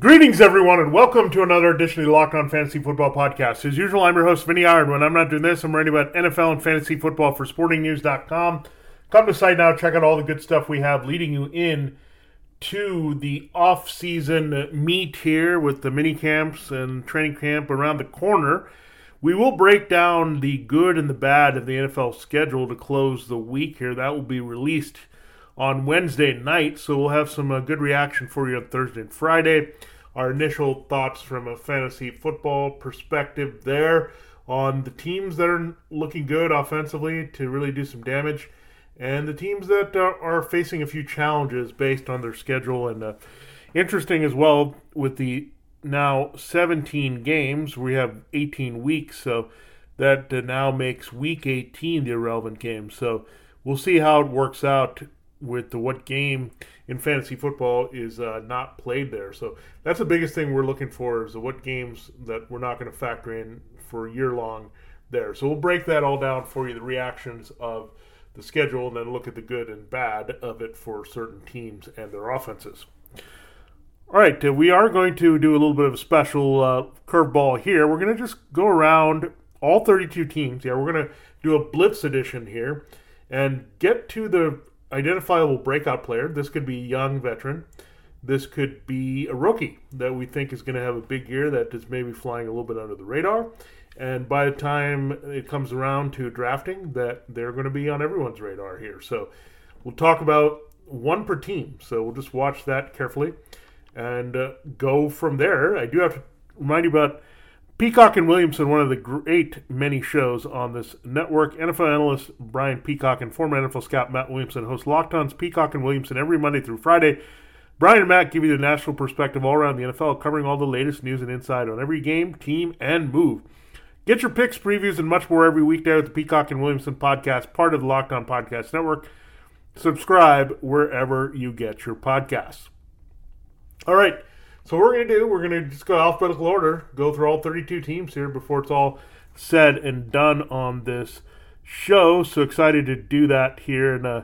Greetings, everyone, and welcome to another edition of the Locked On Fantasy Football Podcast. As usual, I'm your host, Vinnie Iyer. When I'm not doing this, I'm writing about NFL and fantasy football for SportingNews.com. Come to site now, check out all the good stuff we have leading you in to the off-season meet here with the mini camps and training camp around the corner. We will break down the good and the bad of the NFL schedule to close the week here. That will be released on Wednesday night. So we'll have some uh, good reaction for you on Thursday and Friday. Our initial thoughts from a fantasy football perspective there on the teams that are looking good offensively to really do some damage, and the teams that uh, are facing a few challenges based on their schedule. And uh, interesting as well with the now 17 games, we have 18 weeks, so that uh, now makes week 18 the irrelevant game. So we'll see how it works out with the what game in fantasy football is uh, not played there. So that's the biggest thing we're looking for is the what games that we're not going to factor in for year long there. So we'll break that all down for you, the reactions of the schedule, and then look at the good and bad of it for certain teams and their offenses. All right, uh, we are going to do a little bit of a special uh, curveball here. We're going to just go around all 32 teams. Yeah, we're going to do a blitz edition here and get to the identifiable breakout player. This could be a young veteran. This could be a rookie that we think is going to have a big year that is maybe flying a little bit under the radar. And by the time it comes around to drafting, that they're going to be on everyone's radar here. So we'll talk about one per team. So we'll just watch that carefully and uh, go from there. I do have to remind you about Peacock and Williamson, one of the great many shows on this network. NFL analyst Brian Peacock and former NFL scout Matt Williamson host Locked On's Peacock and Williamson every Monday through Friday. Brian and Matt give you the national perspective all around the NFL, covering all the latest news and insight on every game, team, and move. Get your picks, previews, and much more every weekday with the Peacock and Williamson podcast, part of the Locked On Podcast Network. Subscribe wherever you get your podcasts. All right. So what we're to do, we're to just go alphabetical order, go through all 32 teams here before it's all said and done on this show. So excited to do that here and uh,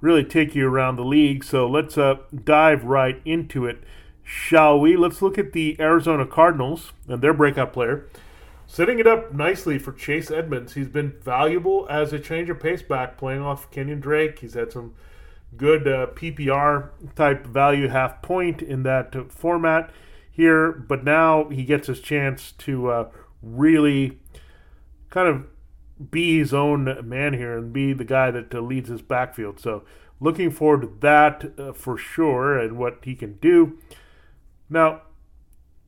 really take you around the league. So let's uh, dive right into it, shall we? Let's look at the Arizona Cardinals and their breakout player. Setting it up nicely for Chase Edmonds. He's been valuable as a change of pace back, playing off Kenyon Drake. He's had some – good uh, PPR type value half point in that uh, format here, but now he gets his chance to uh, really kind of be his own man here and be the guy that uh, leads his backfield. So looking forward to that uh, for sure and what he can do. Now,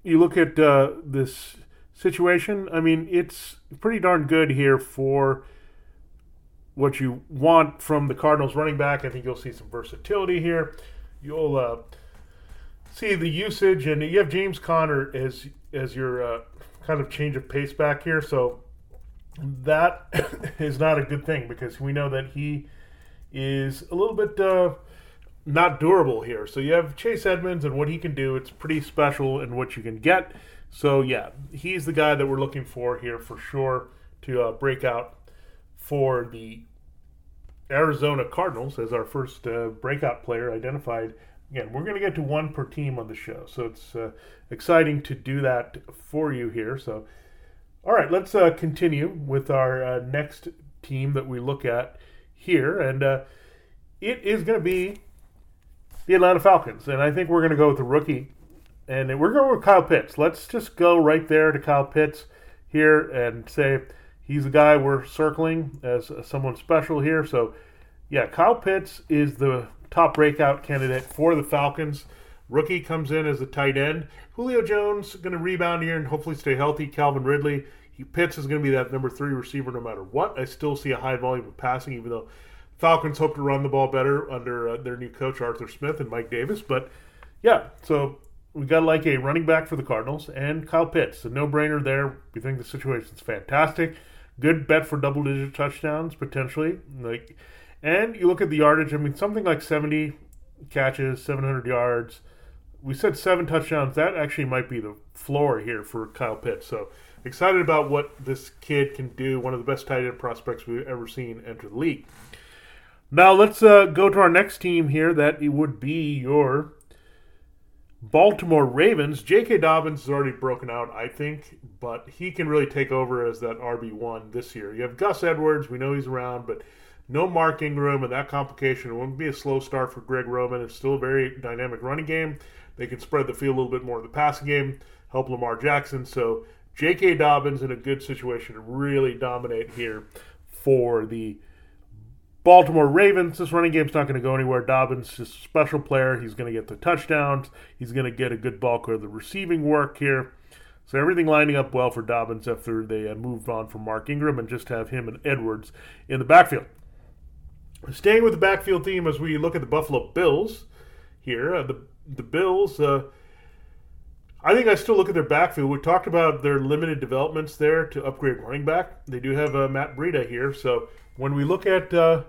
you look at uh, this situation. I mean, it's pretty darn good here for what you want from the Cardinals running back. I think you'll see some versatility here. You'll uh, see the usage, and you have James Conner as as your uh, kind of change of pace back here. So that is not a good thing because we know that he is a little bit uh, not durable here. So you have Chase Edmonds and what he can do. It's pretty special in what you can get. So yeah, he's the guy that we're looking for here for sure to uh, break out for the Arizona Cardinals as our first uh, breakout player identified. Again, we're going to get to one per team on the show, so it's uh, exciting to do that for you here. So, all right, let's uh, continue with our uh, next team that we look at here, and uh, it is going to be the Atlanta Falcons, and I think we're going to go with the rookie, and we're going with Kyle Pitts. Let's just go right there to Kyle Pitts here and say he's the guy we're circling as someone special here. So, yeah, Kyle Pitts is the top breakout candidate for the Falcons. Rookie comes in as a tight end. Julio Jones going to rebound here and hopefully stay healthy. Calvin Ridley. He, Pitts is going to be that number three receiver no matter what. I still see a high volume of passing, even though Falcons hope to run the ball better under uh, their new coach Arthur Smith and Mike Davis. But yeah, so we got like a running back for the Cardinals and Kyle Pitts. A no brainer there. We think the situation's fantastic. Good bet for double digit touchdowns potentially. Like, and you look at the yardage. I mean, something like seventy catches, seven hundred yards. We said seven touchdowns. That actually might be the floor here for Kyle Pitts. So excited about what this kid can do. One of the best tight end prospects we've ever seen enter the league. Now let's uh, go to our next team here. That it would be your Baltimore Ravens. J.K. Dobbins has already broken out, I think, but he can really take over as that RB1 this year. You have Gus Edwards. We know he's around, but no Mark Ingram and that complication. It won't be a slow start for Greg Roman. It's still a very dynamic running game. They can spread the field a little bit more in the passing game, help Lamar Jackson. So J.K. Dobbins in a good situation to really dominate here for the Baltimore Ravens. This running game's not going to go anywhere. Dobbins is a special player. He's going to get the touchdowns. He's going to get a good bulk of the receiving work here. So everything lining up well for Dobbins after they moved on from Mark Ingram and just have him and Edwards in the backfield. Staying with the backfield theme as we look at the Buffalo Bills here, uh, the the Bills. Uh, I think I still look at their backfield. We talked about their limited developments there to upgrade running back. They do have uh, Matt Breida here, so when we look at uh,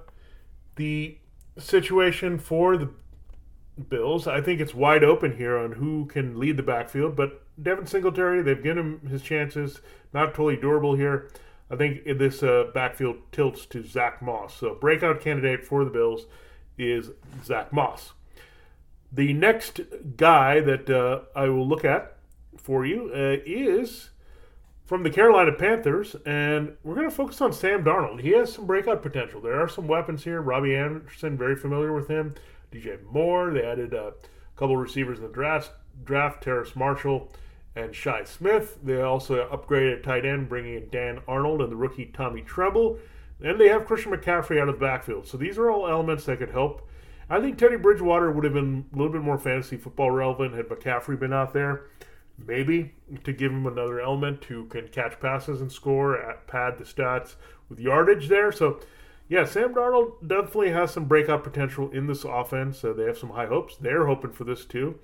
the situation for the Bills, I think it's wide open here on who can lead the backfield. But Devin Singletary, they've given him his chances. Not totally durable here. I think this uh, backfield tilts to Zach Moss. So breakout candidate for the Bills is Zach Moss. The next guy that uh, I will look at for you uh, is from the Carolina Panthers, and we're going to focus on Sam Darnold. He has some breakout potential. There are some weapons here. Robbie Anderson, very familiar with him. DJ Moore. They added a couple receivers in the draft. Draft Terrace Marshall and Shi Smith. They also upgraded tight end, bringing in Dan Arnold and the rookie Tommy Tremble. And they have Christian McCaffrey out of the backfield. So these are all elements that could help. I think Teddy Bridgewater would have been a little bit more fantasy football relevant had McCaffrey been out there. Maybe to give him another element who can catch passes and score, pad the stats with yardage there. So, yeah, Sam Darnold definitely has some breakout potential in this offense. So they have some high hopes. They're hoping for this too.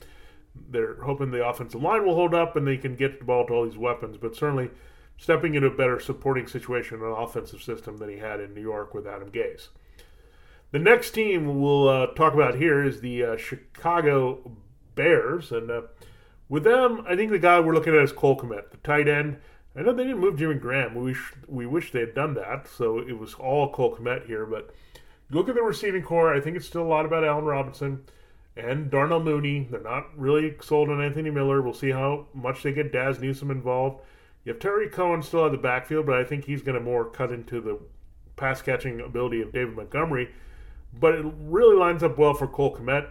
They're hoping the offensive line will hold up and they can get the ball to all these weapons. But certainly stepping into a better supporting situation in an offensive system than he had in New York with Adam Gase. The next team we'll uh, talk about here is the uh, Chicago Bears, and uh, with them, I think the guy we're looking at is Cole Kmet, the tight end. I know they didn't move Jimmy Graham. We wish, we wish they had done that, so it was all Cole Kmet here. But look at the receiving corps. I think it's still a lot about Allen Robinson and Darnell Mooney. They're not really sold on Anthony Miller. We'll see how much they get Dazz Newsome involved. You have Tarik Cohen still at the backfield, but I think he's going to more cut into the pass catching ability of David Montgomery. But it really lines up well for Cole Kmet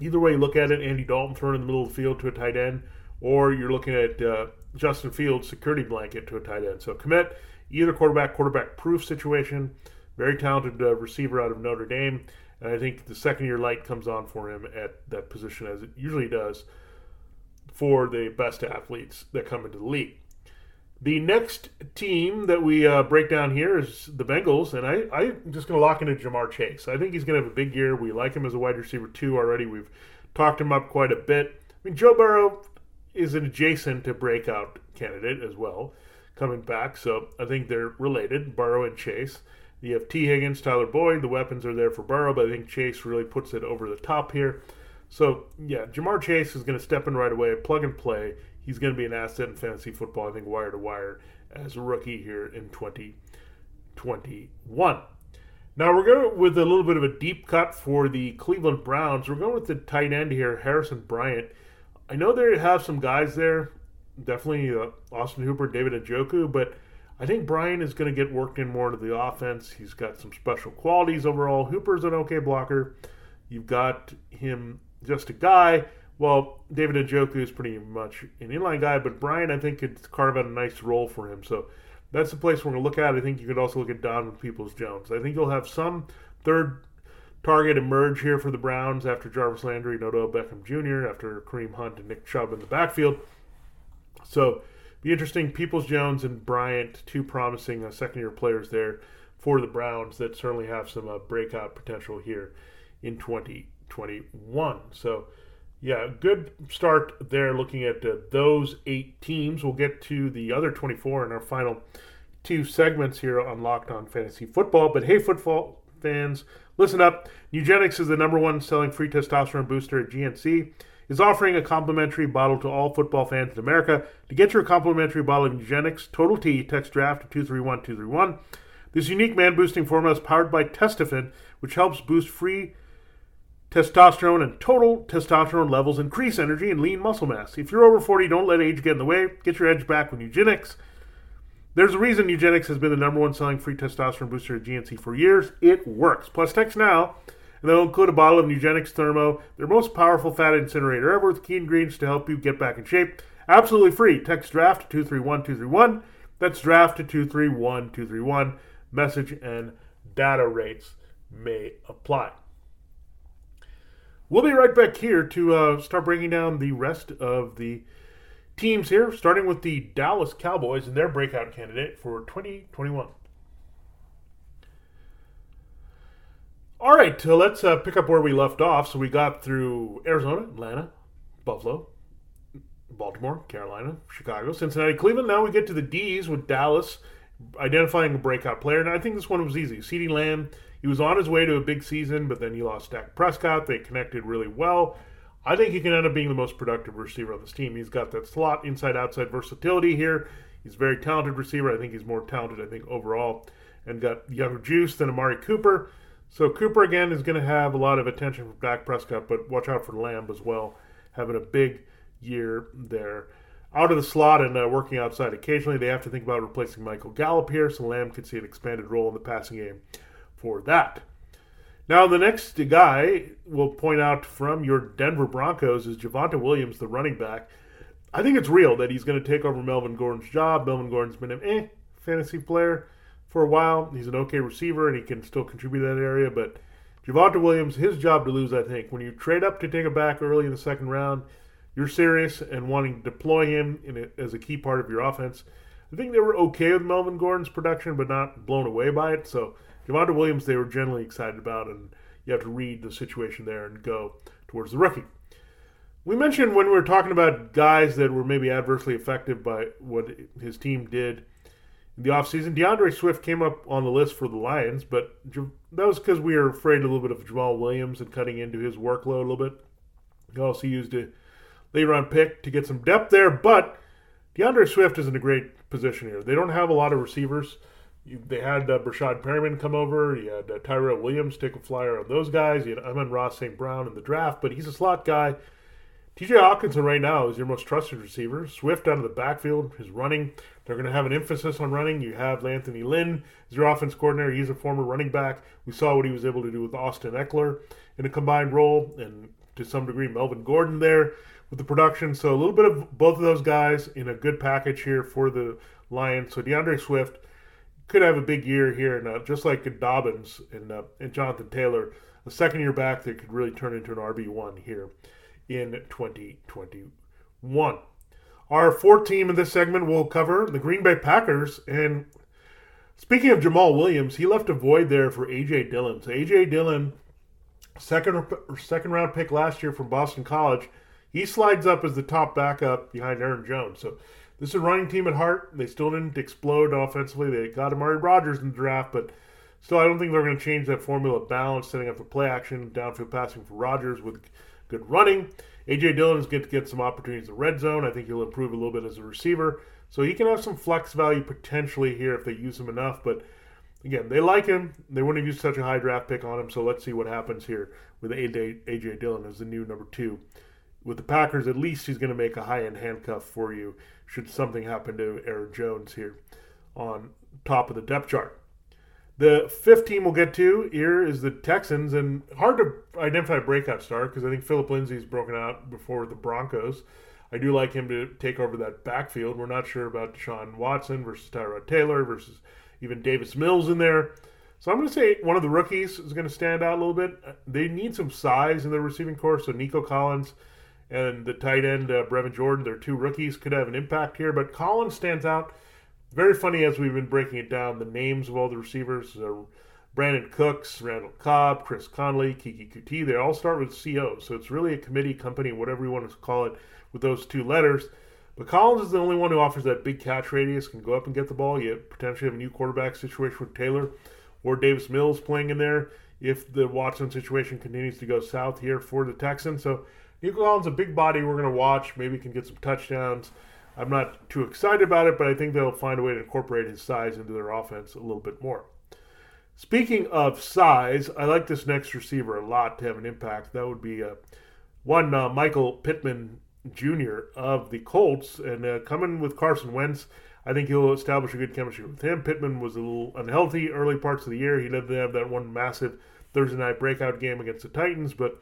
either way you look at it, Andy Dalton thrown in the middle of the field to a tight end, or you're looking at uh, Justin Fields security blanket to a tight end. So Kmet either quarterback, quarterback proof situation. Very talented uh, receiver out of Notre Dame, and I think the second year light comes on for him at that position as it usually does for the best athletes that come into the league. The next team that we uh, break down here is the Bengals, and I, I'm just going to lock into Ja'Marr Chase. I think he's going to have a big year. We like him as a wide receiver, too, already. We've talked him up quite a bit. I mean, Joe Burrow is an adjacent to breakout candidate as well, coming back, so I think they're related, Burrow and Chase. You have Tee Higgins, Tyler Boyd. The weapons are there for Burrow, but I think Chase really puts it over the top here. So, yeah, Ja'Marr Chase is going to step in right away, plug and play he's going to be an asset in fantasy football, I think, wire to wire as a rookie here in 2021. Now we're going with a little bit of a deep cut for the Cleveland Browns. We're going with the tight end here, Harrison Bryant. I know they have some guys there, definitely uh, Austin Hooper, David Njoku, but I think Bryant is going to get worked in more into the offense. He's got some special qualities overall. Hooper's an okay blocker. You've got him just a guy well, David Njoku is pretty much an inline guy, but Bryant, I think, could carve out a nice role for him. So that's the place we're going to look at. I think you could also look at Donovan Peoples Jones. I think you'll have some third target emerge here for the Browns after Jarvis Landry and Odell Beckham Jr., after Kareem Hunt and Nick Chubb in the backfield. So be interesting. Peoples Jones and Bryant, two promising uh, second year players there for the Browns that certainly have some uh, breakout potential here in 2021. So Yeah, good start there looking at uh, those eight teams. We'll get to the other 24 in our final two segments here on Locked On Fantasy Football. But hey, football fans, listen up. Nugenix is the number one selling free testosterone booster at GNC. Is offering a complimentary bottle to all football fans in America. To get your complimentary bottle of Nugenix Total T, text draft to 231231. This unique man boosting formula is powered by Testofen, which helps boost free testosterone and total testosterone levels increase energy and lean muscle mass. If you're over 40, don't let age get in the way. Get your edge back with Nugenix. There's a reason Nugenix has been the number one selling free testosterone booster at GNC for years. It works. Plus, text now, and they'll include a bottle of Nugenix Thermo, their most powerful fat incinerator ever, with key ingredients to help you get back in shape. Absolutely free. Text draft to 231231. That's draft to 231231. Message and data rates may apply. We'll be right back here to uh, start breaking down the rest of the teams here, starting with the Dallas Cowboys and their breakout candidate for 2021. All right, so let's uh, pick up where we left off. So we got through Arizona, Atlanta, Buffalo, Baltimore, Carolina, Chicago, Cincinnati, Cleveland. Now we get to the D's with Dallas identifying a breakout player. And I think this one was easy. CeeDee Lamb he was on his way to a big season, but then he lost Dak Prescott. They connected really well. I think he can end up being the most productive receiver on this team. He's got that slot inside outside versatility here. He's a very talented receiver. I think he's more talented, I think, overall, and got younger juice than Amari Cooper. So Cooper again is going to have a lot of attention from Dak Prescott, but watch out for Lamb as well, having a big year there. Out of the slot and uh, working outside occasionally, they have to think about replacing Michael Gallup here, so Lamb could see an expanded role in the passing game for that. Now, the next guy we'll point out from your Denver Broncos is Javonte Williams, the running back. I think it's real that he's going to take over Melvin Gordon's job. Melvin Gordon's been an eh fantasy player for a while. He's an okay receiver and he can still contribute that area, but Javonte Williams, his job to lose, I think. When you trade up to take a back early in the second round, you're serious and wanting to deploy him a, as a key part of your offense. I think they were okay with Melvin Gordon's production, but not blown away by it. So Javonte Williams, they were generally excited about, and you have to read the situation there and go towards the rookie. We mentioned when we were talking about guys that were maybe adversely affected by what his team did in the offseason. D'Andre Swift came up on the list for the Lions, but that was because we were afraid a little bit of Jamaal Williams and cutting into his workload a little bit. He also used a late round pick to get some depth there, but D'Andre Swift is in a great position here. They don't have a lot of receivers you, they had uh, Breshad Perriman come over. You had uh, Tyrell Williams take a flyer on those guys. You had Amon-Ra St. Brown in the draft, but he's a slot guy. TJ Hockenson right now is your most trusted receiver. Swift out of the backfield, his running. They're going to have an emphasis on running. You have Anthony Lynn as your offense coordinator. He's a former running back. We saw what he was able to do with Austin Ekeler in a combined role, and to some degree Melvin Gordon there with the production. So a little bit of both of those guys in a good package here for the Lions. So D'Andre Swift could have a big year here, and uh, just like Dobbins and, uh, and Jonathan Taylor, a second year back that could really turn into an RB one here in 2021. Our fourth team in this segment will cover the Green Bay Packers. And speaking of Jamaal Williams, he left a void there for AJ Dillon. So AJ Dillon, second second round pick last year from Boston College, he slides up as the top backup behind Aaron Jones. So this is a running team at heart. They still didn't explode offensively. They got Amari Rodgers in the draft, but still, I don't think they're going to change that formula balance, setting up for play action, downfield passing for Rodgers with good running. AJ Dillon is going to get some opportunities in the red zone. I think he'll improve a little bit as a receiver. So he can have some flex value potentially here if they use him enough. But again, they like him. They wouldn't have used such a high draft pick on him. So let's see what happens here with AJ Dillon as the new number two. With the Packers, at least he's going to make a high end handcuff for you should something happen to Aaron Jones here on top of the depth chart. The fifth team we'll get to here is the Texans, and hard to identify a breakout star because I think Philip Lindsay's broken out before the Broncos. I do like him to take over that backfield. We're not sure about Deshaun Watson versus Tyrod Taylor versus even Davis Mills in there. So I'm going to say one of the rookies is going to stand out a little bit. They need some size in their receiving corps, so Nico Collins – and the tight end uh, Brevin Jordan. Their two rookies could have an impact here, but Collins stands out. Very funny as we've been breaking it down. The names of all the receivers: uh, Brandin Cooks, Randall Cobb, Chris Conley, Keke Coutee, they all start with CO. So it's really a committee, company, whatever you want to call it, with those two letters. But Collins is the only one who offers that big catch radius, can go up and get the ball. You potentially have a new quarterback situation with Taylor or Davis Mills playing in there if the Watson situation continues to go south here for the Texans. So Nico Collins, a big body we're going to watch. Maybe can get some touchdowns. I'm not too excited about it, but I think they'll find a way to incorporate his size into their offense a little bit more. Speaking of size, I like this next receiver a lot to have an impact. That would be uh, one uh, Michael Pittman Jr. of the Colts, and uh, coming with Carson Wentz. I think he'll establish a good chemistry with him. Pittman was a little unhealthy early parts of the year. He did have that one massive Thursday night breakout game against the Titans, but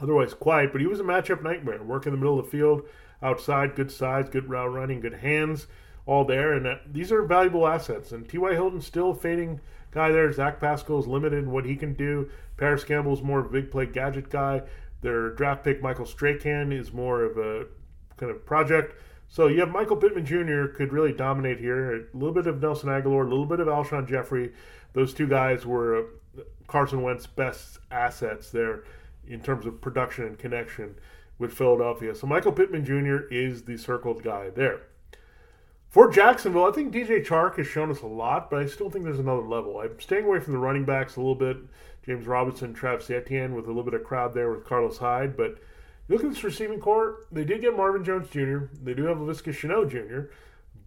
otherwise quiet. But he was a matchup nightmare. Work in the middle of the field, outside, good size, good route running, good hands, all there. And uh, these are valuable assets. And T.Y. Hilton's still fading guy there. Zach Pascal is limited in what he can do. Parris Campbell's more of a big play gadget guy. Their draft pick, Michael Strachan, is more of a kind of project. So you have Michael Pittman Jr. could really dominate here. A little bit of Nelson Agholor, a little bit of Alshon Jeffery. Those two guys were uh, Carson Wentz's best assets there in terms of production and connection with Philadelphia. So Michael Pittman Jr. is the circled guy there. For Jacksonville, I think DJ Chark has shown us a lot, but I still think there's another level. I'm staying away from the running backs a little bit. James Robinson, Travis Etienne with a little bit of crowd there with Carlos Hyde, but look at this receiving corps. They did get Marvin Jones Jr. They do have Laviska Shenault Jr.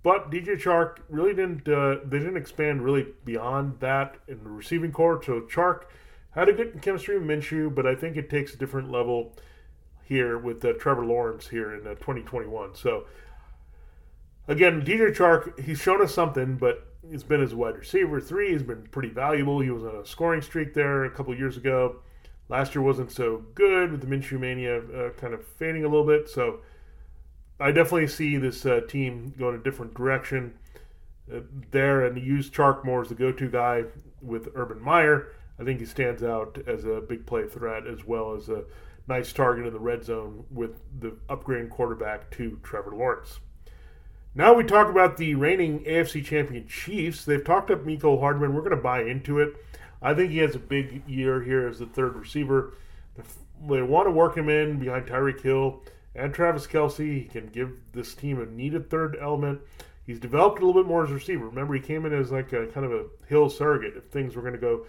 But DJ Chark really didn't. Uh, they didn't expand really beyond that in the receiving corps. So Chark had a good chemistry with Minshew, but I think it takes a different level here with uh, Trevor Lawrence here in uh, 2021. So again, DJ Chark, he's shown us something, but he's been as a wide receiver three. He's been pretty valuable. He was on a scoring streak there a couple years ago. Last year wasn't so good with the Minshew mania uh, kind of fading a little bit. So I definitely see this uh, team going a different direction uh, there and use Chark more as the go-to guy with Urban Meyer. I think he stands out as a big play threat as well as a nice target in the red zone with the upgrading quarterback to Trevor Lawrence. Now we talk about the reigning AFC champion Chiefs. They've talked up Mecole Hardman. We're going to buy into it. I think he has a big year here as the third receiver. They want to work him in behind Tyreek Hill and Travis Kelce. He can give this team a needed third element. He's developed a little bit more as a receiver. Remember, he came in as like a kind of a Hill surrogate. If things were going to go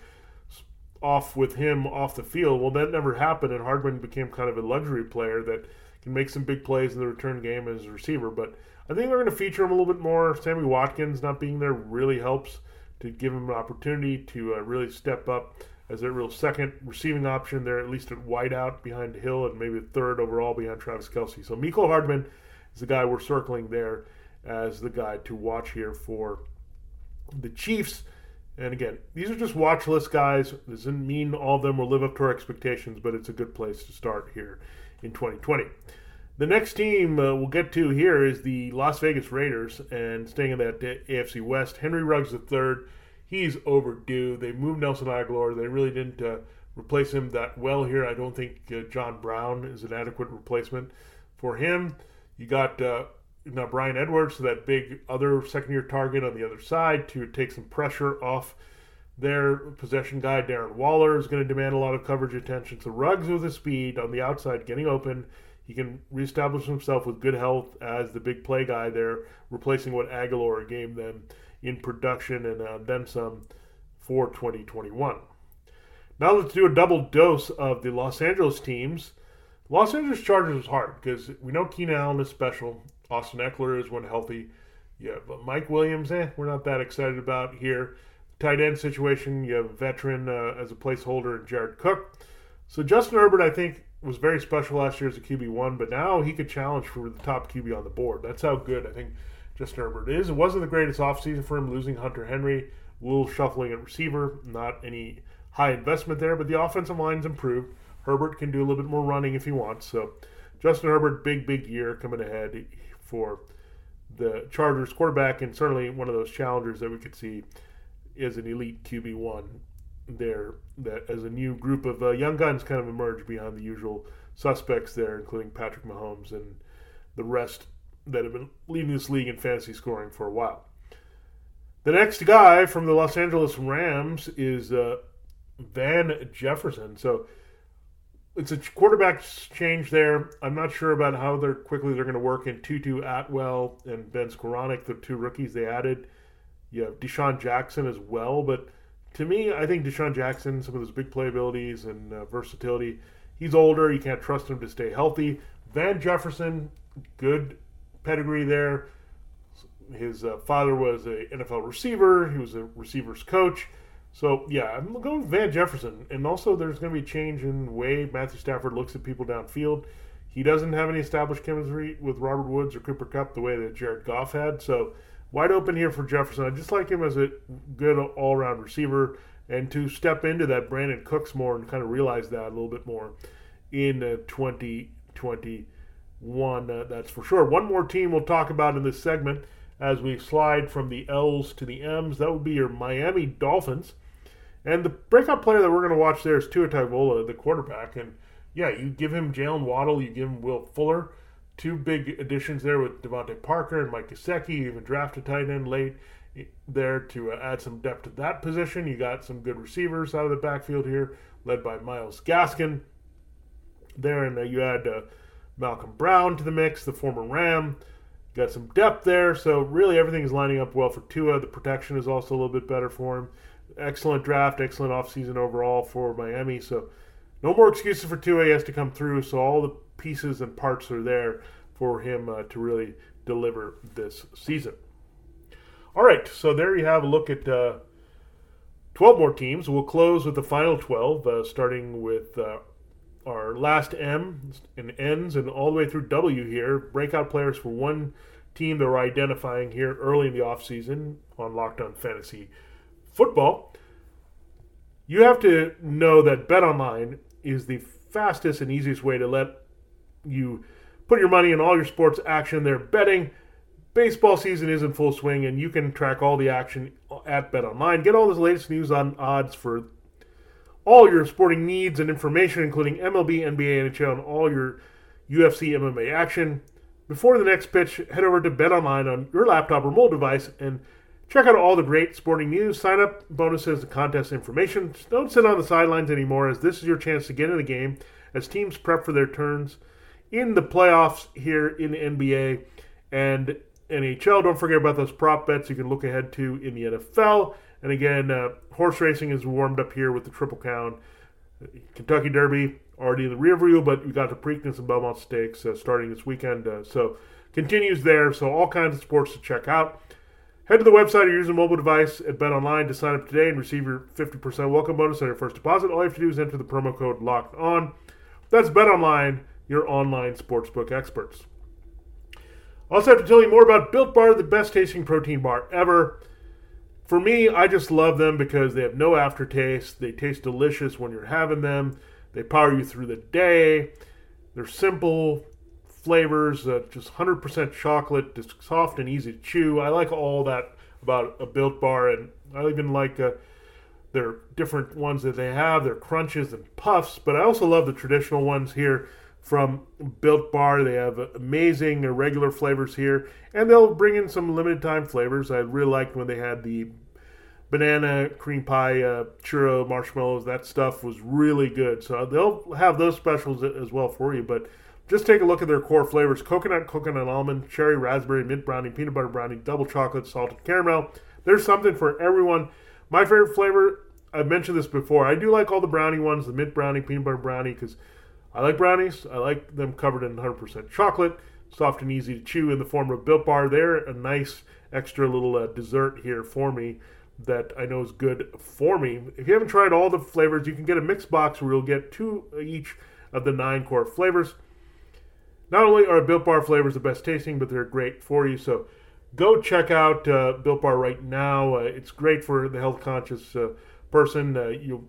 off with him off the field, well, that never happened, and Hardman became kind of a luxury player that can make some big plays in the return game as a receiver. But I think they're going to feature him a little bit more. Sammy Watkins not being there really helps to give him an opportunity to uh, really step up as a real second receiving option there, at least at wideout behind Hill and maybe a third overall behind Travis Kelce. So Mecole Hardman is the guy we're circling there as the guy to watch here for the Chiefs. And again, these are just watch list guys. Doesn't mean all of them will live up to our expectations, but it's a good place to start here in 2020. The next team uh, we'll get to here is the Las Vegas Raiders, and staying in that AFC West, Henry Ruggs III. He's overdue. They moved Nelson Agholor. They really didn't uh, replace him that well here. I don't think uh, John Brown is an adequate replacement for him. You got uh, now Bryan Edwards, that big other second-year target on the other side to take some pressure off their possession guy. Darren Waller is going to demand a lot of coverage attention. So Ruggs with the speed on the outside, getting open he can reestablish himself with good health as the big play guy there, replacing what Agholor gave them in production and uh, then some for 2021. Now let's do a double dose of the Los Angeles teams. Los Angeles Chargers is hard because we know Keenan Allen is special. Austin Ekeler is when healthy. Yeah, but Mike Williams, eh, we're not that excited about here. Tight end situation, you have a veteran uh, as a placeholder in Jared Cook. So Justin Herbert, I think, was very special last year as a QB one, but now he could challenge for the top QB on the board. That's how good I think Justin Herbert is. It wasn't the greatest offseason for him losing Hunter Henry, a little shuffling at receiver, not any high investment there, but the offensive line's improved. Herbert can do a little bit more running if he wants. So Justin Herbert, big, big year coming ahead for the Chargers quarterback, and certainly one of those challengers that we could see is an elite QB one there that as a new group of uh, young guns kind of emerge beyond the usual suspects there, including Patrick Mahomes and the rest that have been leading this league in fantasy scoring for a while. The next guy from the Los Angeles Rams is uh, Van Jefferson. So it's a quarterback change there. I'm not sure about how they're quickly they're going to work in Tutu Atwell and Ben Skowronek, the two rookies they added. You have DeSean Jackson as well, but to me, I think DeSean Jackson, some of his big playabilities and uh, versatility, he's older. You can't trust him to stay healthy. Van Jefferson, good pedigree there. His uh, father was an NFL receiver. He was a receivers coach. So yeah, I'm going with Van Jefferson, and also there's going to be a change in way Matthew Stafford looks at people downfield. He doesn't have any established chemistry with Robert Woods or Cooper Kupp the way that Jared Goff had. So wide open here for Jefferson. I just like him as a good all-around receiver, and to step into that Brandin Cooks more and kind of realize that a little bit more in uh, 2021. Uh, that's for sure. One more team we'll talk about in this segment as we slide from the L's to the M's. That would be your Miami Dolphins. And the breakout player that we're going to watch there is Tua Tagovailoa, the quarterback. And yeah, you give him Jaylen Waddle, you give him Will Fuller, two big additions there with DeVante Parker and Mike Gesicki. You even drafted a tight end late there to uh, add some depth to that position. You got some good receivers out of the backfield here, led by Myles Gaskin. There, and uh, you add uh, Malcolm Brown to the mix, the former Ram. Got some depth there, so really everything is lining up well for Tua. The protection is also a little bit better for him excellent draft, excellent offseason overall for Miami. So no more excuses for Tua. He has to come through. So all the pieces and parts are there for him uh, to really deliver this season. All right, so there you have a look at uh, 12 more teams. We'll close with the final 12, uh, starting with uh, our last M and N's and all the way through W here. Breakout players for one team that we're identifying here early in the offseason on Locked On Fantasy football, you have to know that BetOnline is the fastest and easiest way to let you put your money in all your sports action. They're betting. Baseball season is in full swing, and you can track all the action at BetOnline. Get all the latest news on odds for all your sporting needs and information, including MLB, NBA, NHL, and all your UFC MMA action. Before the next pitch, head over to BetOnline on your laptop or mobile device and Check out all the great sporting news, sign up bonuses, and contest information. Don't sit on the sidelines anymore, as this is your chance to get in the game as teams prep for their turns in the playoffs here in the NBA and NHL. Don't forget about those prop bets you can look ahead to in the NFL. And again, uh, horse racing is warmed up here with the Triple Crown. Kentucky Derby already in the rear view, but we got the Preakness and Belmont Stakes uh, starting this weekend. Uh, so continues there. So all kinds of sports to check out. Head to the website or use a mobile device at BetOnline to sign up today and receive your 50% welcome bonus on your first deposit. All you have to do is enter the promo code LOCKED ON. That's BetOnline, your online sportsbook experts. Also, have to tell you more about Built Bar, the best tasting protein bar ever. For me, I just love them because they have no aftertaste. They taste delicious when you're having them. They power you through the day. They're simple, flavors, uh, just 100% chocolate, just soft and easy to chew. I like all that about a Built Bar, and I even like uh, their different ones that they have, their crunches and puffs. But I also love the traditional ones here from Built Bar. They have amazing regular flavors here, and they'll bring in some limited time flavors. I really liked when they had the banana cream pie uh, churro marshmallows. That stuff was really good. So they'll have those specials as well for you, but just take a look at their core flavors coconut, coconut almond, cherry, raspberry, mint brownie, peanut butter brownie, double chocolate, salted caramel. There's something for everyone. My favorite flavor, I've mentioned this before, I do like all the brownie ones, the mint brownie, peanut butter brownie, because I like brownies. I like them covered in 100% chocolate, soft and easy to chew in the form of Built Bar. They're a nice extra little uh, dessert here for me that I know is good for me. If you haven't tried all the flavors, you can get a mixed box where you'll get two each of the nine core flavors. Not only are Built Bar flavors the best tasting, but they're great for you. So go check out uh, Built Bar right now. Uh, it's great for the health conscious uh, person. Uh, you'll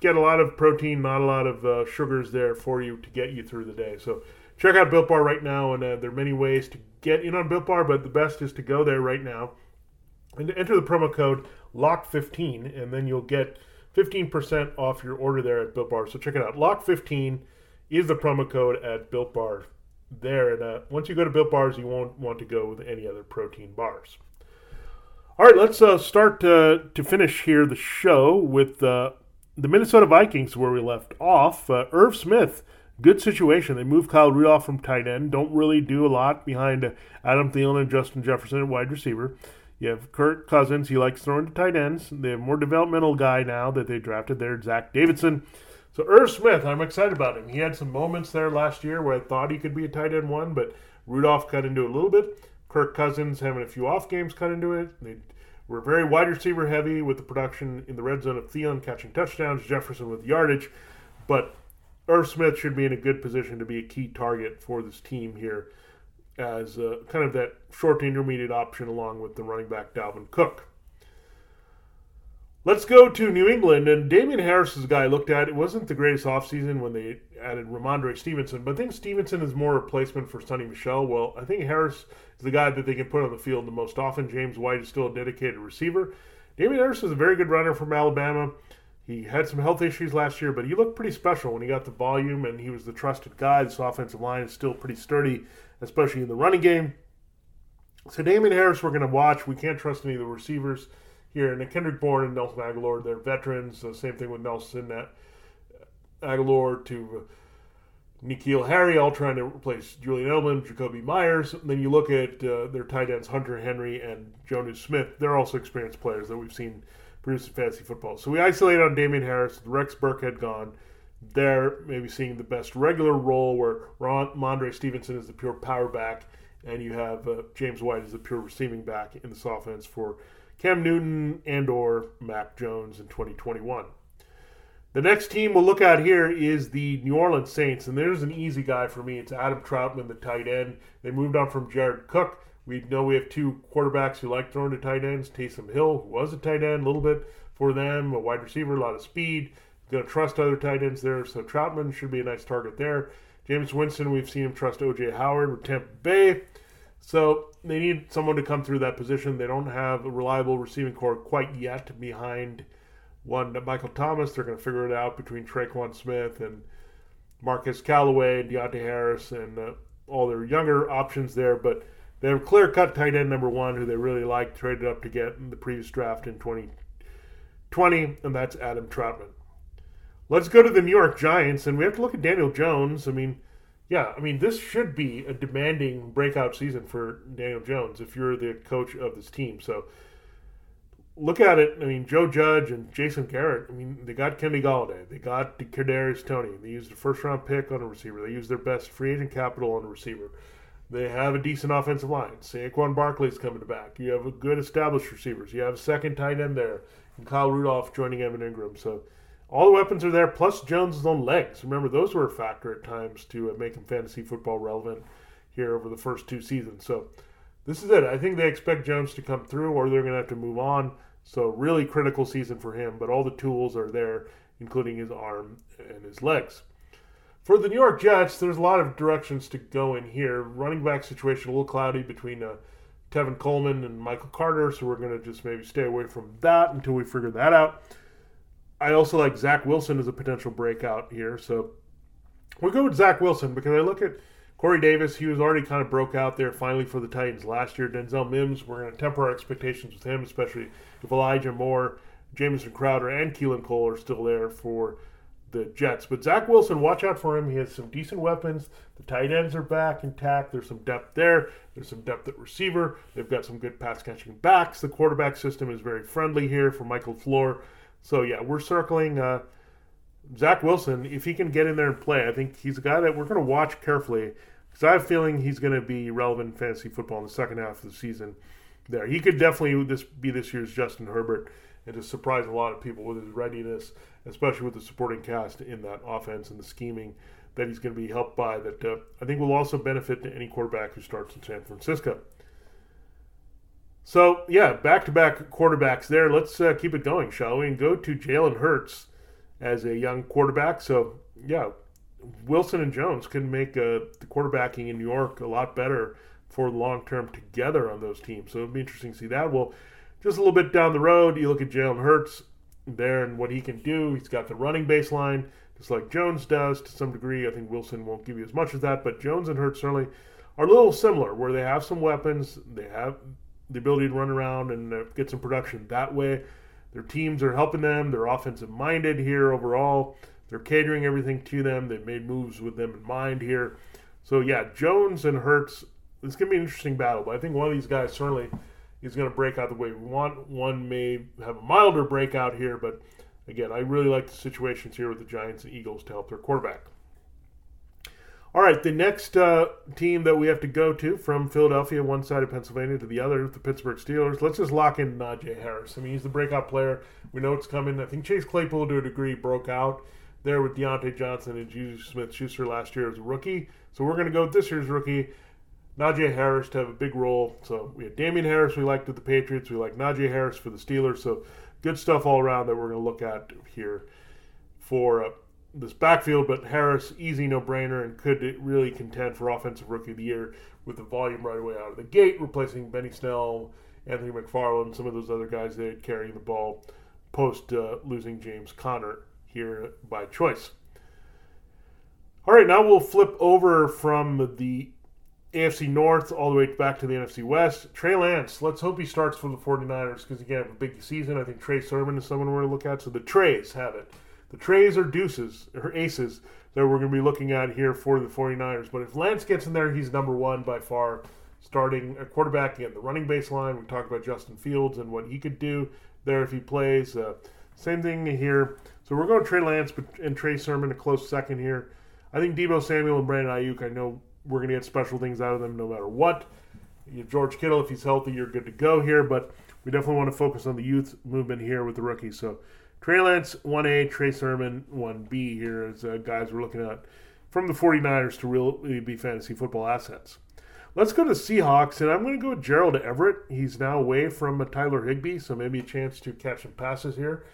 get a lot of protein, not a lot of uh, sugars there for you to get you through the day. So check out Built Bar right now, and uh, there are many ways to get in on Built Bar, but the best is to go there right now and enter the promo code LOCK15, and then you'll get 15% off your order there at Built Bar. So check it out. LOCK15 is the promo code at Built Bar there. And uh, once you go to Built Bars, you won't want to go with any other protein bars. All right, let's uh, start uh, to finish here the show with uh, the Minnesota Vikings, where we left off. Uh, Irv Smith, good situation. They moved Kyle Rudolph from tight end. Don't really do a lot behind Adam Thielen and Justin Jefferson at wide receiver. You have Kirk Cousins. He likes throwing to tight ends. They have more developmental guy now that they drafted there, Zach Davidson. So Irv Smith, I'm excited about him. He had some moments there last year where I thought he could be a tight end one, but Rudolph cut into a little bit. Kirk Cousins having a few off games cut into it. They were very wide receiver heavy with the production in the red zone of Thielen catching touchdowns, Jefferson with yardage. But Irv Smith should be in a good position to be a key target for this team here as kind of that short to intermediate option along with the running back Dalvin Cook. Let's go to New England, and Damien Harris is a guy looked at. It wasn't the greatest offseason when they added Rhamondre Stevenson, but I think Stevenson is more a replacement for Sony Michel. Well, I think Harris is the guy that they can put on the field the most often. James White is still a dedicated receiver. Damien Harris is a very good runner from Alabama. He had some health issues last year, but he looked pretty special when he got the volume, and he was the trusted guy. This offensive line is still pretty sturdy, especially in the running game. So Damien Harris, we're going to watch. We can't trust any of the receivers here. And Kendrick Bourne and Nelson Agholor, they're veterans. The same thing with Nelson that Agholor to N'Keal Harry, all trying to replace Julian Edelman, Jakobi Meyers. And then you look at uh, their tight ends, Hunter Henry and Jonnu Smith. They're also experienced players that we've seen produce in fantasy football. So we isolated on Damien Harris. Rex Burkhead gone. There, maybe seeing the best regular role where Mondre Stevenson is the pure power back, and you have uh, James White as the pure receiving back in this offense for Cam Newton and or Mac Jones in 2021. The next team we'll look at here is the New Orleans Saints, and there's an easy guy for me. It's Adam Trautman, the tight end. They moved on from Jared Cook. We know we have two quarterbacks who like throwing to tight ends. Taysom Hill, who was a tight end a little bit for them, a wide receiver, a lot of speed. Going to trust other tight ends there, so Trautman should be a nice target there. Jameis Winston, we've seen him trust O.J. Howard with Tampa Bay. So they need someone to come through that position. They don't have a reliable receiving corps quite yet behind one Michael Thomas. They're going to figure it out between Tre'Quan Smith and Marquez Callaway, Deonte Harris, and uh, all their younger options there. But they have clear cut tight end number one who they really like, traded up to get in the previous draft in 2020, and that's Adam Trautman. Let's go to the New York Giants, and we have to look at Daniel Jones. I mean, yeah, I mean, this should be a demanding breakout season for Daniel Jones if you're the coach of this team. So look at it. I mean, Joe Judge and Jason Garrett. I mean, they got Kenny Golladay. They got Kadarius Toney. They used a first round pick on a receiver. They used their best free agent capital on a receiver. They have a decent offensive line. Saquon Barkley's coming back. You have a good established receivers. You have a second tight end there, and Kyle Rudolph joining Evan Engram. So all the weapons are there, plus Jones' own legs. Remember, those were a factor at times to uh, make him fantasy football relevant here over the first two seasons. So this is it. I think they expect Jones to come through, or they're going to have to move on. So really critical season for him, but all the tools are there, including his arm and his legs. For the New York Jets, there's a lot of directions to go in here. Running back situation a little cloudy between uh, Tevin Coleman and Michael Carter, so we're going to just maybe stay away from that until we figure that out. I also like Zach Wilson as a potential breakout here. So we'll go with Zach Wilson because I look at Corey Davis. He was already kind of broke out there finally for the Titans last year. Denzel Mims, we're going to temper our expectations with him, especially if Elijah Moore, Jamison Crowder, and Keelan Cole are still there for the Jets. But Zach Wilson, watch out for him. He has some decent weapons. The tight ends are back intact. There's some depth there. There's some depth at receiver. They've got some good pass catching backs. The quarterback system is very friendly here for Mike LaFleur. So yeah, we're circling uh, Zach Wilson. If he can get in there and play, I think he's a guy that we're going to watch carefully because I have a feeling he's going to be relevant in fantasy football in the second half of the season. There, he could definitely this be this year's Justin Herbert and just surprise a lot of people with his readiness, especially with the supporting cast in that offense and the scheming that he's going to be helped by. That uh, I think will also benefit to any quarterback who starts in San Francisco. So, yeah, back to back quarterbacks there. Let's uh, keep it going, shall we? And go to Jalen Hurts as a young quarterback. So, yeah, Wilson and Jones can make uh, the quarterbacking in New York a lot better for the long term together on those teams. So, it'll be interesting to see that. Well, just a little bit down the road, you look at Jalen Hurts there and what he can do. He's got the running baseline, just like Jones does to some degree. I think Wilson won't give you as much as that, but Jones and Hurts certainly are a little similar, where they have some weapons, they have the ability to run around and uh, get some production that way. Their teams are helping them. They're offensive minded here overall. They're catering everything to them. They've made moves with them in mind here. So yeah, Jones and Hurts. It's gonna be an interesting battle, but I think one of these guys certainly is going to break out the way we want. One may have a milder breakout here, but again, I really like the situations here with the Giants and Eagles to help their quarterback. All right, the next uh, team that we have to go to from Philadelphia, one side of Pennsylvania to the other, the Pittsburgh Steelers. Let's just lock in Najee Harris. I mean, he's the breakout player. We know it's coming. I think Chase Claypool, to a degree, broke out there with Diontae Johnson and Juju Smith Schuster last year as a rookie. So we're going to go with this year's rookie, Najee Harris, to have a big role. So we had Damien Harris, we liked at the Patriots. We like Najee Harris for the Steelers. So good stuff all around that we're going to look at here for. Uh, this backfield, but Harris, easy no brainer, and could really contend for Offensive Rookie of the Year with the volume right away out of the gate, replacing Benny Snell, Anthony McFarland, some of those other guys had carrying the ball post uh, losing James Conner here by choice. All right, now we'll flip over from the AFC North all the way back to the NFC West. Trey Lance, let's hope he starts for the 49ers because, again, a big season. I think Trey Sermon is someone we're going to look at. So the Trays have it. The Trays are deuces, or aces, that we're going to be looking at here for the 49ers. But if Lance gets in there, he's number one by far, starting a quarterback in the running baseline. We talked about Justin Fields and what he could do there if he plays. Uh, same thing here. So we're going to Trey Lance and Trey Sermon a close second here. I think Deebo Samuel and Brandon Aiyuk, I know we're going to get special things out of them no matter what. George Kittle, if he's healthy, you're good to go here. But we definitely want to focus on the youth movement here with the rookies. So Trey Lance 1A, Trey Sermon 1B here as uh, guys we're looking at from the 49ers to really be fantasy football assets. Let's go to Seahawks, and I'm going to go with Gerald Everett. He's now away from Tyler Higbee, so maybe a chance to catch some passes here.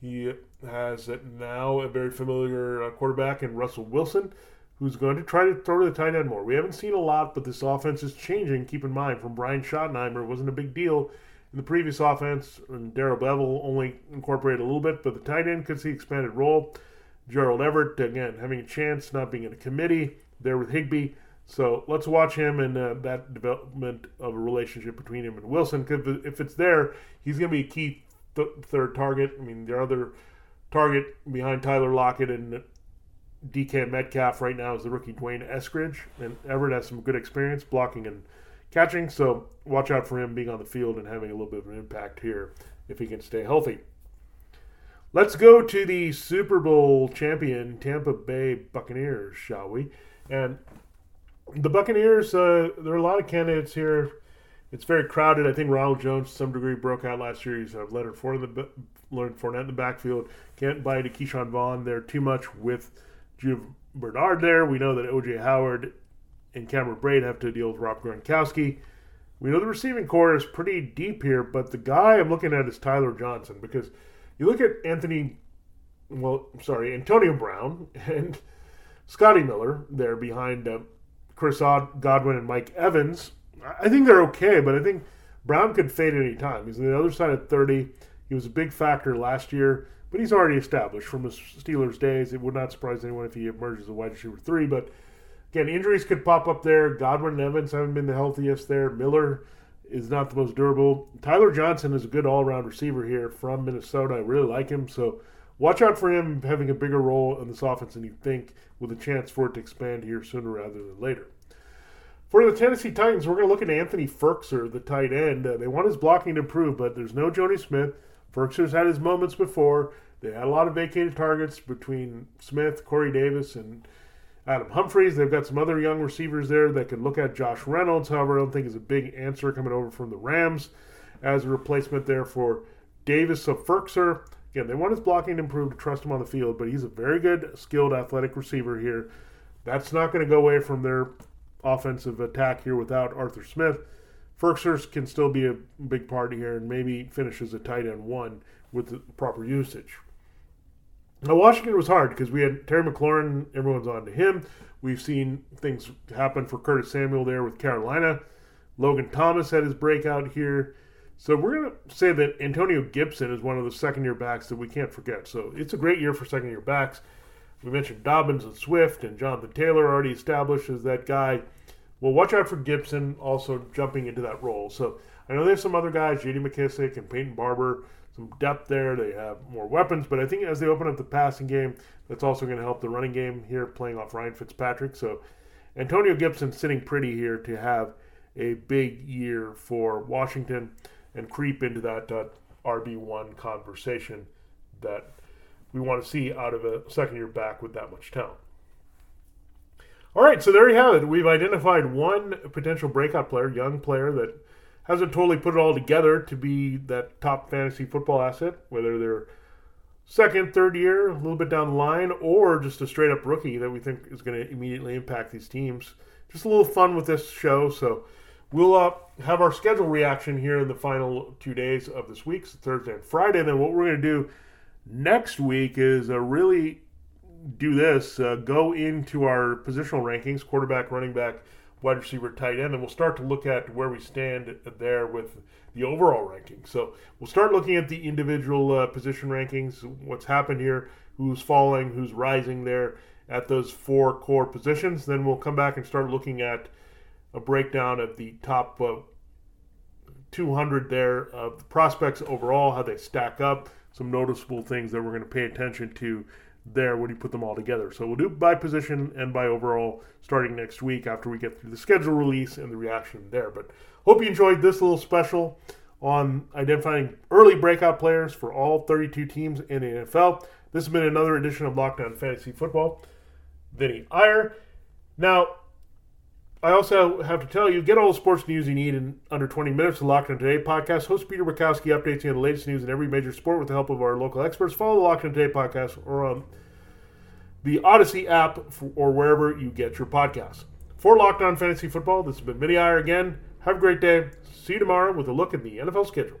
He has now a very familiar uh, quarterback in Russell Wilson, who's going to try to throw to the tight end more. We haven't seen a lot, but this offense is changing. Keep in mind, from Brian Schottenheimer, it wasn't a big deal in the previous offense, and Darrell Bevell only incorporated a little bit, but the tight end could see expanded role. Gerald Everett, again, having a chance, not being in a committee there with Higbee. So let's watch him and uh, that development of a relationship between him and Wilson. Because if it's there, he's going to be a key th- third target. I mean, the other target behind Tyler Lockett and DK Metcalf right now is the rookie D'Wayne Eskridge. And Everett has some good experience blocking and catching. So watch out for him being on the field and having a little bit of an impact here if he can stay healthy. Let's go to the Super Bowl champion Tampa Bay Buccaneers, shall we? And the Buccaneers, uh, there are a lot of candidates here. It's very crowded. I think Ronald Jones, to some degree, broke out last year. He's have Leonard Fournette the Leonard Fournette in the backfield. Can't buy to Ke'Shawn Vaughn there too much with Gio Bernard there. We know that OJ Howard and Cameron Brate have to deal with Rob Gronkowski. We know the receiving corps is pretty deep here, but the guy I'm looking at is Tyler Johnson because you look at Anthony, well, sorry, Antonio Brown and Scotty Miller there behind uh, Chris Godwin and Mike Evans. I think they're okay, but I think Brown could fade at any time. He's on the other side of 30. He was a big factor last year, but he's already established from the Steelers' days. It would not surprise anyone if he emerges a wide receiver three, but Again, injuries could pop up there. Godwin and Evans haven't been the healthiest there. Miller is not the most durable. Tyler Johnson is a good all around receiver here from Minnesota. I really like him. So watch out for him having a bigger role in this offense than you think, with a chance for it to expand here sooner rather than later. For the Tennessee Titans, we're going to look at Anthony Firkser, the tight end. Uh, they want his blocking to improve, but there's no Jonnu Smith. Firkser's had his moments before. They had a lot of vacated targets between Smith, Corey Davis, and Adam Humphries. They've got some other young receivers there that can look at Josh Reynolds. However, I don't think is a big answer coming over from the Rams as a replacement there for Davis of Firkser. Again, they want his blocking to improve to trust him on the field, but he's a very good, skilled, athletic receiver here. That's not going to go away from their offensive attack here without Arthur Smith. Firkser can still be a big part here and maybe finishes a tight end one with the proper usage. Now, Washington was hard because we had Terry McLaurin, everyone's on to him. We've seen things happen for Curtis Samuel there with Carolina. Logan Thomas had his breakout here. So we're going to say that Antonio Gibson is one of the second year backs that we can't forget. So it's a great year for second year backs. We mentioned Dobbins and Swift and Jonathan Taylor already established as that guy. Well, watch out for Gibson also jumping into that role. So I know there's some other guys, J.D. McKissic and Peyton Barber, some depth there. They have more weapons, but I think as they open up the passing game, that's also going to help the running game here, playing off Ryan Fitzpatrick. So Antonio Gibson sitting pretty here to have a big year for Washington and creep into that uh, RB1 conversation that we want to see out of a second year back with that much talent. All right, so there you have it. We've identified one potential breakout player, young player that hasn't totally put it all together to be that top fantasy football asset, whether they're second, third year, a little bit down the line, or just a straight up rookie that we think is going to immediately impact these teams. Just a little fun with this show. So we'll uh, have our schedule reaction here in the final two days of this week, so Thursday and Friday. Then what we're going to do next week is a really do this uh, go into our positional rankings quarterback, running back, wide receiver, tight end, and we'll start to look at where we stand there with the overall ranking. So we'll start looking at the individual uh, position rankings, what's happened here, who's falling, who's rising there at those four core positions. Then we'll come back and start looking at a breakdown of the top uh, 200 there of the prospects overall, how they stack up, some noticeable things that we're going to pay attention to there when you put them all together. So we'll do by position and by overall starting next week after we get through the schedule release and the reaction there. But hope you enjoyed this little special on identifying early breakout players for all 32 teams in the NFL. This has been another edition of Locked On Fantasy Football. Vinnie Iyer. Now, I also have to tell you, get all the sports news you need in under 20 minutes. The Locked On Today podcast. Host Peter Bukowski updates you on the latest news in every major sport with the help of our local experts. Follow the Locked On Today podcast or on the Odyssey app for, or wherever you get your podcasts. For Locked On Fantasy Football, this has been Vinnie Iyer again. Have a great day. See you tomorrow with a look at the NFL schedule.